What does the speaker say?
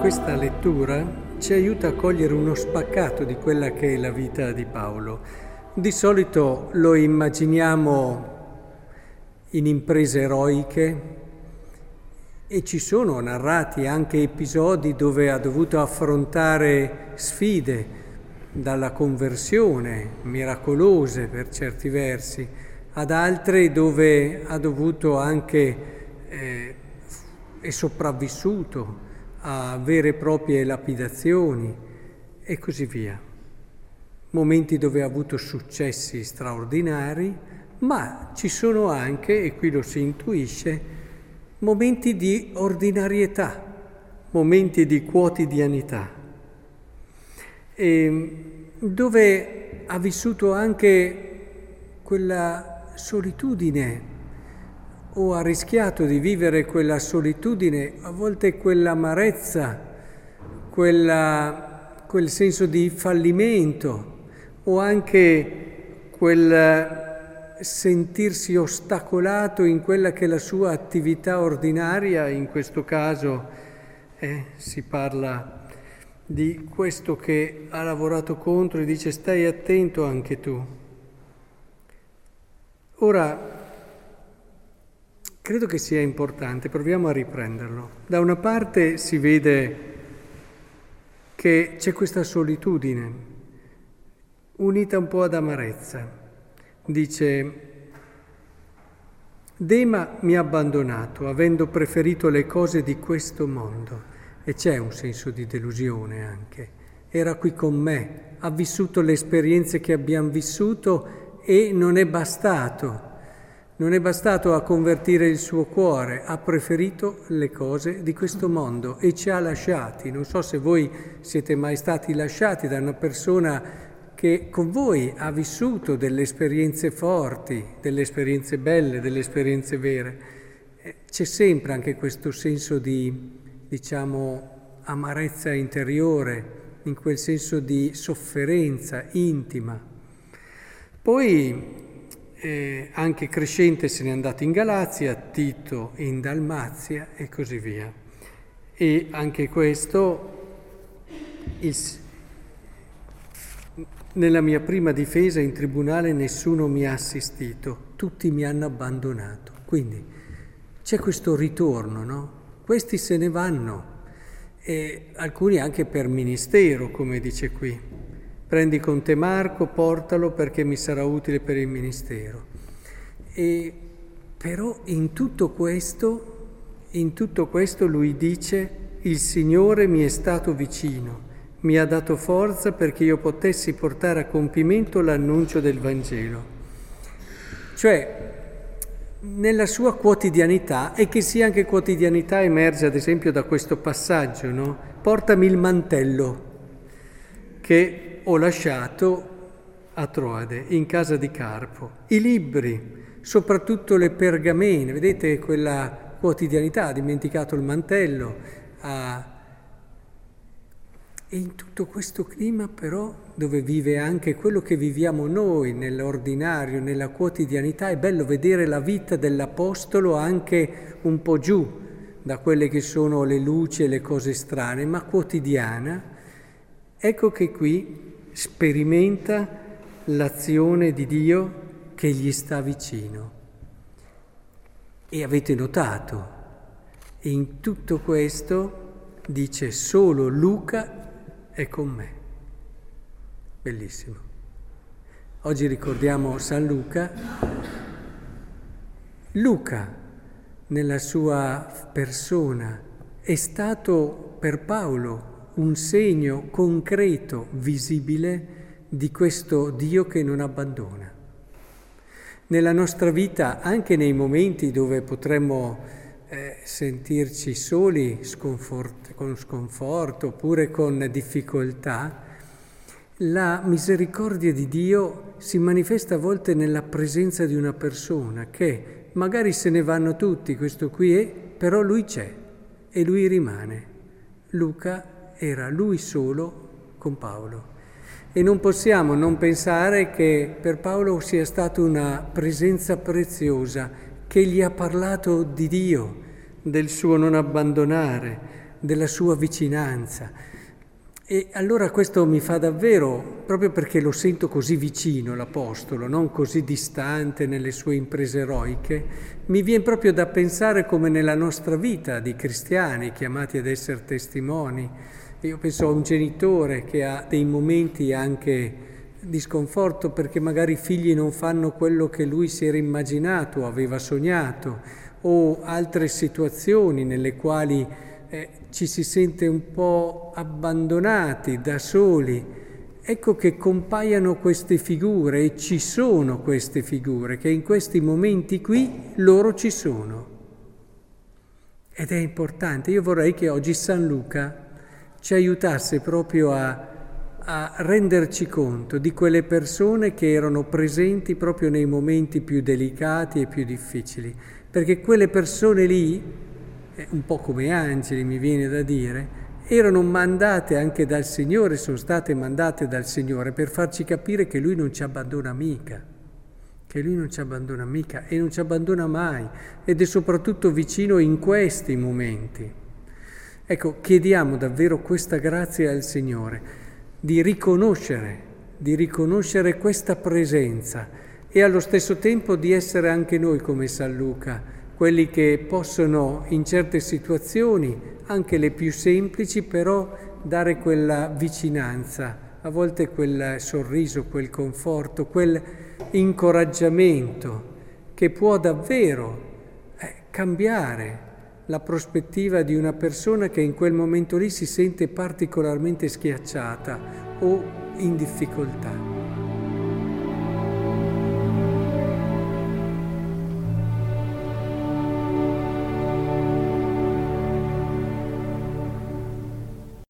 questa lettura ci aiuta a cogliere uno spaccato di quella che è la vita di Paolo. Di solito lo immaginiamo in imprese eroiche e ci sono narrati anche episodi dove ha dovuto affrontare sfide dalla conversione, miracolose per certi versi, ad altre dove ha dovuto anche eh, è sopravvissuto a vere e proprie lapidazioni e così via. Momenti dove ha avuto successi straordinari, ma ci sono anche, e qui lo si intuisce, momenti di ordinarietà, momenti di quotidianità, e dove ha vissuto anche quella solitudine o ha rischiato di vivere quella solitudine, a volte quell'amarezza, quella, quel senso di fallimento o anche quel sentirsi ostacolato in quella che è la sua attività ordinaria, in questo caso eh, si parla di questo che ha lavorato contro e dice stai attento anche tu. Ora, credo che sia importante, proviamo a riprenderlo. Da una parte si vede che c'è questa solitudine, unita un po' ad amarezza. Dice, Dema mi ha abbandonato, avendo preferito le cose di questo mondo. E c'è un senso di delusione anche. Era qui con me, ha vissuto le esperienze che abbiamo vissuto e non è bastato non è bastato a convertire il suo cuore, ha preferito le cose di questo mondo e ci ha lasciati. Non so se voi siete mai stati lasciati da una persona che con voi ha vissuto delle esperienze forti, delle esperienze belle, delle esperienze vere. Eh, c'è sempre anche questo senso di, diciamo, amarezza interiore, in quel senso di sofferenza intima. Poi eh, anche Crescente se n'è andato in Galazia, Tito in Dalmazia e così via. E anche questo, il, nella mia prima difesa in tribunale nessuno mi ha assistito, tutti mi hanno abbandonato. Quindi c'è questo ritorno, no? Questi se ne vanno, e alcuni anche per ministero, come dice qui. Prendi con te Marco, portalo perché mi sarà utile per il ministero. E però in tutto questo, in tutto questo lui dice, il Signore mi è stato vicino, mi ha dato forza perché io potessi portare a compimento l'annuncio del Vangelo. Cioè, nella sua quotidianità, e che sia anche quotidianità emerge ad esempio da questo passaggio, no? Portami il mantello, che ho lasciato a Troade, in casa di Carpo. I libri, soprattutto le pergamene, vedete quella quotidianità, ha dimenticato il mantello. Ha... E in tutto questo clima però, dove vive anche quello che viviamo noi nell'ordinario, nella quotidianità, è bello vedere la vita dell'Apostolo anche un po' giù da quelle che sono le luci e le cose strane, ma quotidiana. Ecco che qui sperimenta l'azione di Dio che gli sta vicino. E avete notato, in tutto questo dice solo Luca è con me. Bellissimo. Oggi ricordiamo San Luca. Luca, nella sua persona, è stato per Paolo un segno concreto, visibile, di questo Dio che non abbandona. Nella nostra vita, anche nei momenti dove potremmo eh, sentirci soli, sconforto, con sconforto oppure con difficoltà, la misericordia di Dio si manifesta a volte nella presenza di una persona che magari se ne vanno tutti, questo qui è, però lui c'è e lui rimane. Luca era lui solo con Paolo. E non possiamo non pensare che per Paolo sia stata una presenza preziosa, che gli ha parlato di Dio, del suo non abbandonare, della sua vicinanza. E allora questo mi fa davvero, proprio perché lo sento così vicino l'Apostolo, non così distante nelle sue imprese eroiche, mi viene proprio da pensare come nella nostra vita di cristiani chiamati ad essere testimoni. Io penso a un genitore che ha dei momenti anche di sconforto perché magari i figli non fanno quello che lui si era immaginato, aveva sognato, o altre situazioni nelle quali eh, ci si sente un po' abbandonati, da soli. Ecco che compaiano queste figure e ci sono queste figure, che in questi momenti qui loro ci sono. Ed è importante, io vorrei che oggi San Luca ci aiutasse proprio a, a renderci conto di quelle persone che erano presenti proprio nei momenti più delicati e più difficili, perché quelle persone lì eh, un po' come angeli mi viene da dire, erano mandate anche dal Signore, sono state mandate dal Signore per farci capire che Lui non ci abbandona mica, che Lui non ci abbandona mica e non ci abbandona mai ed è soprattutto vicino in questi momenti. Ecco, chiediamo davvero questa grazia al Signore di riconoscere, di riconoscere questa presenza e allo stesso tempo di essere anche noi come San Luca quelli che possono in certe situazioni, anche le più semplici, però dare quella vicinanza, a volte quel sorriso, quel conforto, quel incoraggiamento che può davvero eh, cambiare la prospettiva di una persona che in quel momento lì si sente particolarmente schiacciata o in difficoltà.